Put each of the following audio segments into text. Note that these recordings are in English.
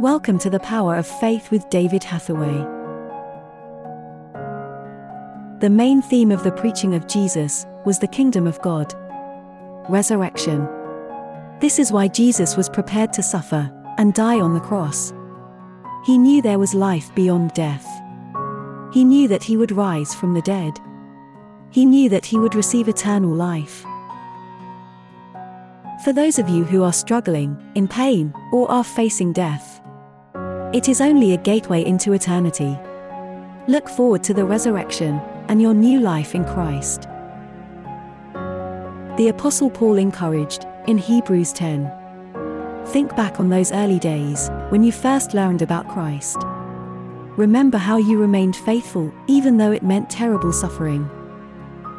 Welcome to the Power of Faith with David Hathaway. The main theme of the preaching of Jesus was the kingdom of God. Resurrection. This is why Jesus was prepared to suffer and die on the cross. He knew there was life beyond death. He knew that he would rise from the dead. He knew that he would receive eternal life. For those of you who are struggling, in pain, or are facing death, it is only a gateway into eternity. Look forward to the resurrection and your new life in Christ. The Apostle Paul encouraged, in Hebrews 10. Think back on those early days, when you first learned about Christ. Remember how you remained faithful, even though it meant terrible suffering.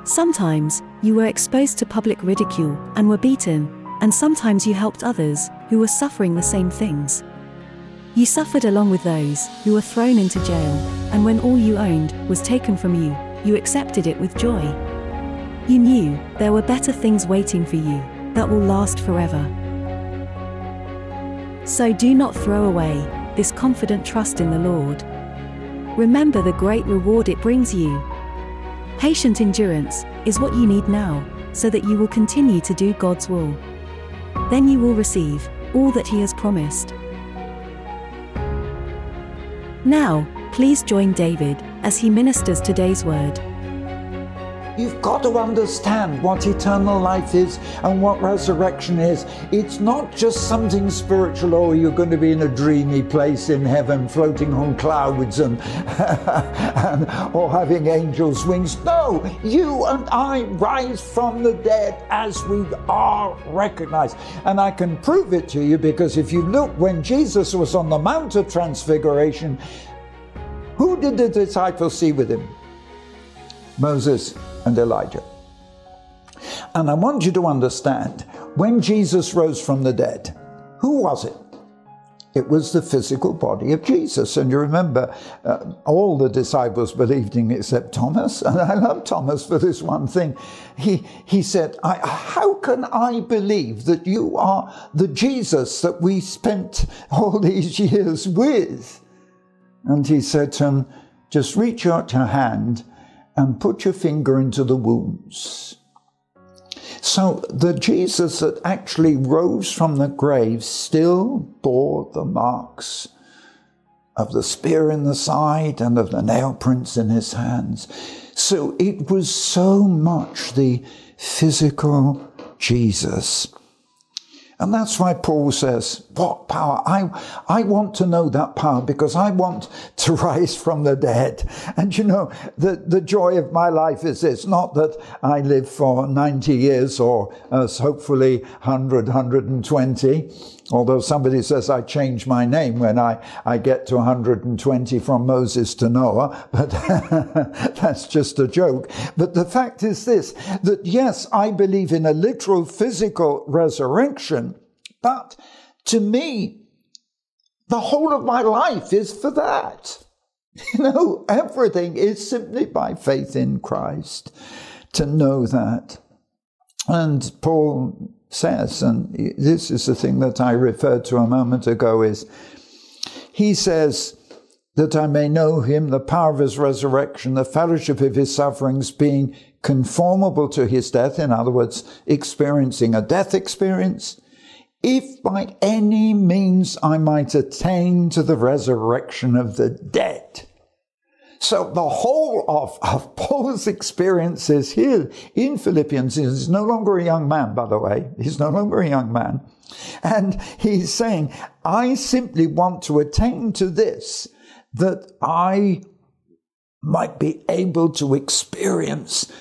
Sometimes, you were exposed to public ridicule and were beaten, and sometimes you helped others who were suffering the same things. You suffered along with those who were thrown into jail, and when all you owned was taken from you, you accepted it with joy. You knew there were better things waiting for you that will last forever. So do not throw away this confident trust in the Lord. Remember the great reward it brings you. Patient endurance is what you need now, so that you will continue to do God's will. Then you will receive all that He has promised. Now, please join David as he ministers today's word. You've got to understand what eternal life is and what resurrection is. It's not just something spiritual, or oh, you're going to be in a dreamy place in heaven, floating on clouds and, and or having angels' wings. No, you and I rise from the dead as we are recognized. And I can prove it to you because if you look when Jesus was on the Mount of Transfiguration, who did the disciples see with him? Moses and Elijah. And I want you to understand when Jesus rose from the dead, who was it? It was the physical body of Jesus. And you remember, uh, all the disciples believed in except Thomas. And I love Thomas for this one thing. He, he said, How can I believe that you are the Jesus that we spent all these years with? And he said to him, Just reach out your hand and put your finger into the wounds. So the Jesus that actually rose from the grave still bore the marks of the spear in the side and of the nail prints in his hands. So it was so much the physical Jesus and that's why Paul says, What power? I, I want to know that power because I want to rise from the dead. And you know, the, the joy of my life is this not that I live for 90 years or uh, hopefully 100, 120. Although somebody says I change my name when I, I get to 120 from Moses to Noah, but that's just a joke. But the fact is this, that yes, I believe in a literal physical resurrection, but to me, the whole of my life is for that. You know, everything is simply by faith in Christ to know that. And Paul says, and this is the thing that I referred to a moment ago, is he says, that I may know him, the power of his resurrection, the fellowship of his sufferings, being conformable to his death, in other words, experiencing a death experience, if by any means I might attain to the resurrection of the dead. So the whole of, of Paul's experiences here in Philippians is no longer a young man, by the way. He's no longer a young man. And he's saying, I simply want to attain to this, that I might be able to experience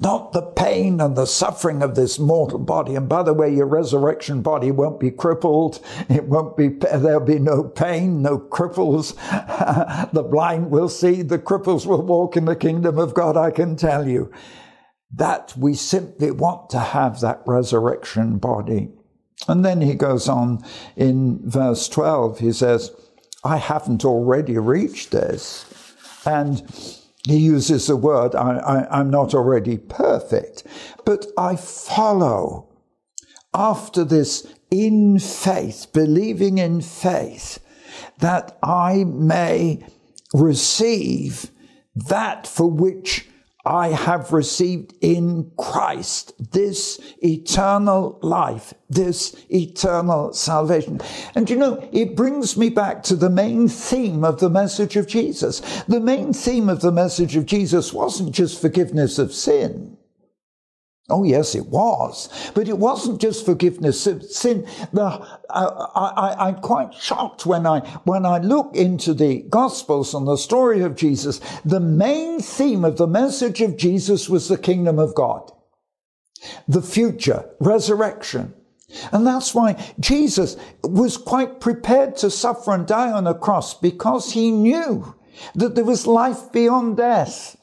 not the pain and the suffering of this mortal body. And by the way, your resurrection body won't be crippled. It won't be, there'll be no pain, no cripples. the blind will see, the cripples will walk in the kingdom of God, I can tell you. That we simply want to have that resurrection body. And then he goes on in verse 12, he says, I haven't already reached this. And he uses the word, I, am not already perfect, but I follow after this in faith, believing in faith. that I may receive that for which I have received in Christ this eternal life, this eternal salvation. And you know, it brings me back to the main theme of the message of Jesus. The main theme of the message of Jesus wasn't just forgiveness of sin. Oh, yes, it was. But it wasn't just forgiveness of sin. The, I, am quite shocked when I, when I look into the Gospels and the story of Jesus. The main theme of the message of Jesus was the kingdom of God, the future, resurrection. And that's why Jesus was quite prepared to suffer and die on a cross because he knew that there was life beyond death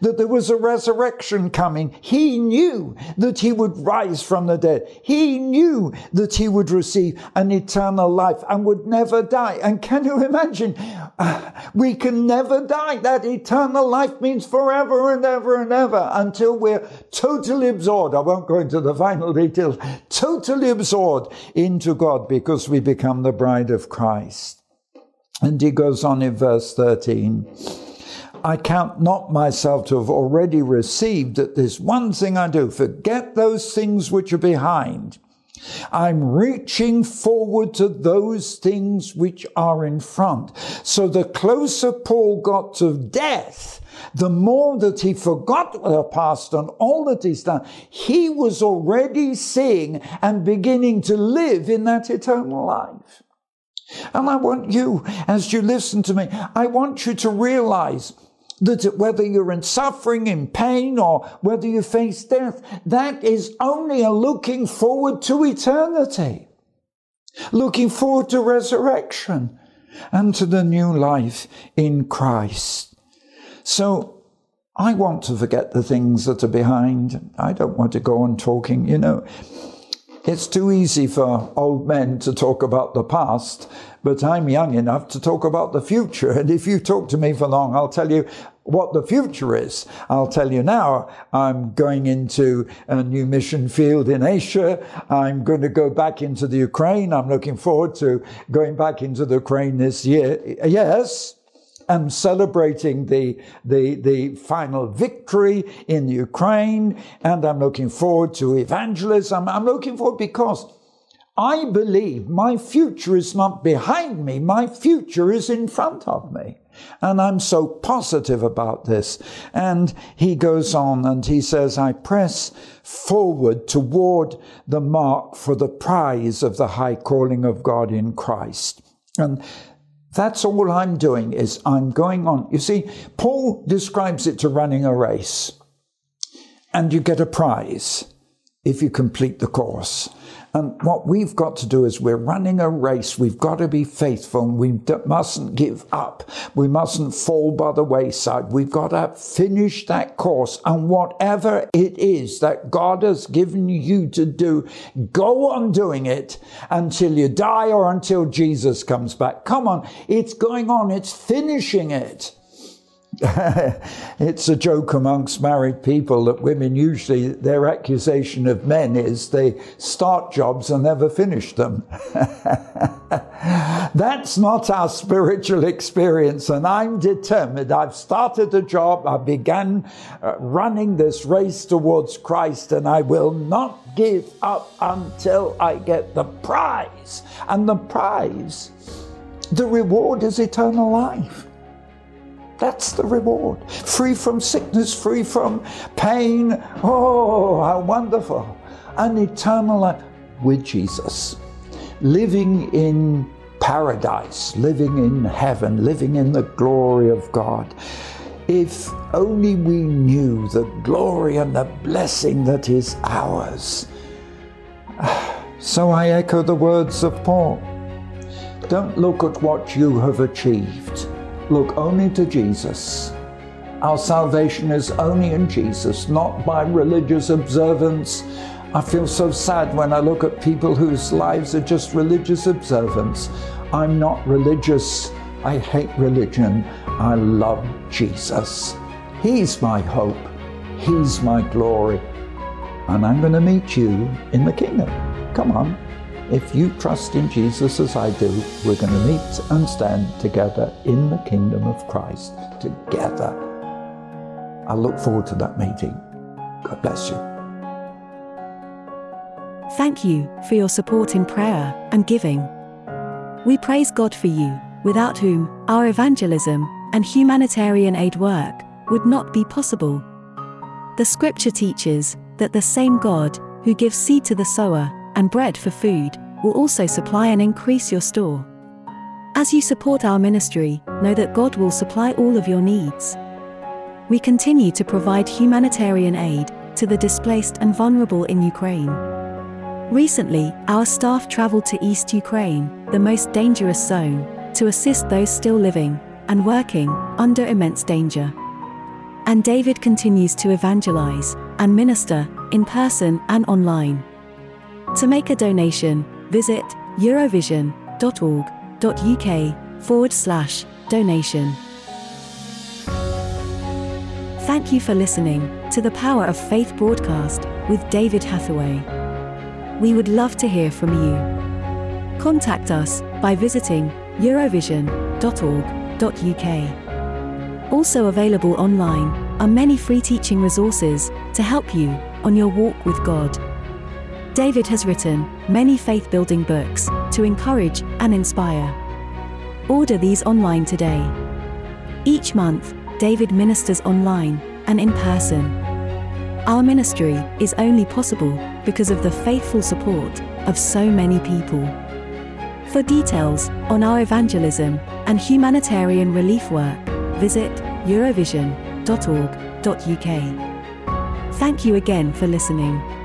that there was a resurrection coming. He knew that he would rise from the dead. He knew that he would receive an eternal life and would never die. And can you imagine? Uh, we can never die. That eternal life means forever and ever and ever until we're totally absorbed. I won't go into the final details. Totally absorbed into God because we become the bride of Christ. And he goes on in verse 13. I count not myself to have already received that this one thing I do forget those things which are behind. I'm reaching forward to those things which are in front. So the closer Paul got to death, the more that he forgot the past and all that he's done, he was already seeing and beginning to live in that eternal life. And I want you, as you listen to me, I want you to realize that whether you're in suffering, in pain, or whether you face death, that is only a looking forward to eternity, looking forward to resurrection and to the new life in Christ. So I want to forget the things that are behind. I don't want to go on talking, you know. It's too easy for old men to talk about the past, but I'm young enough to talk about the future. And if you talk to me for long, I'll tell you what the future is. I'll tell you now, I'm going into a new mission field in Asia. I'm going to go back into the Ukraine. I'm looking forward to going back into the Ukraine this year. Yes. I'm celebrating the, the, the final victory in Ukraine and I'm looking forward to evangelism. I'm looking forward because I believe my future is not behind me. My future is in front of me. And I'm so positive about this. And he goes on and he says, I press forward toward the mark for the prize of the high calling of God in Christ. And that's all I'm doing is I'm going on. You see, Paul describes it to running a race. And you get a prize if you complete the course. And what we've got to do is we're running a race. We've got to be faithful and we mustn't give up. We mustn't fall by the wayside. We've got to finish that course. And whatever it is that God has given you to do, go on doing it until you die or until Jesus comes back. Come on. It's going on. It's finishing it. it's a joke amongst married people that women usually their accusation of men is they start jobs and never finish them. That's not our spiritual experience, and I'm determined. I've started a job, I began uh, running this race towards Christ, and I will not give up until I get the prize. And the prize, the reward is eternal life. That's the reward. Free from sickness, free from pain. Oh, how wonderful. An eternal life with Jesus. Living in paradise, living in heaven, living in the glory of God. If only we knew the glory and the blessing that is ours. So I echo the words of Paul. Don't look at what you have achieved look only to Jesus. Our salvation is only in Jesus, not by religious observance. I feel so sad when I look at people whose lives are just religious observance. I'm not religious. I hate religion. I love Jesus. He's my hope. He's my glory. And I'm going to meet you in the kingdom. Come on. If you trust in Jesus as I do, we're going to meet and stand together in the kingdom of Christ together. I look forward to that meeting. God bless you. Thank you for your support in prayer and giving. We praise God for you, without whom our evangelism and humanitarian aid work would not be possible. The scripture teaches that the same God who gives seed to the sower and bread for food will also supply and increase your store. As you support our ministry, know that God will supply all of your needs. We continue to provide humanitarian aid to the displaced and vulnerable in Ukraine. Recently, our staff traveled to East Ukraine, the most dangerous zone, to assist those still living and working under immense danger. And David continues to evangelize and minister in person and online. To make a donation, visit eurovision.org.uk forward slash donation. Thank you for listening to the Power of Faith broadcast with David Hathaway. We would love to hear from you. Contact us by visiting eurovision.org.uk. Also available online are many free teaching resources to help you on your walk with God. David has written many faith building books to encourage and inspire. Order these online today. Each month, David ministers online and in person. Our ministry is only possible because of the faithful support of so many people. For details on our evangelism and humanitarian relief work, visit eurovision.org.uk. Thank you again for listening.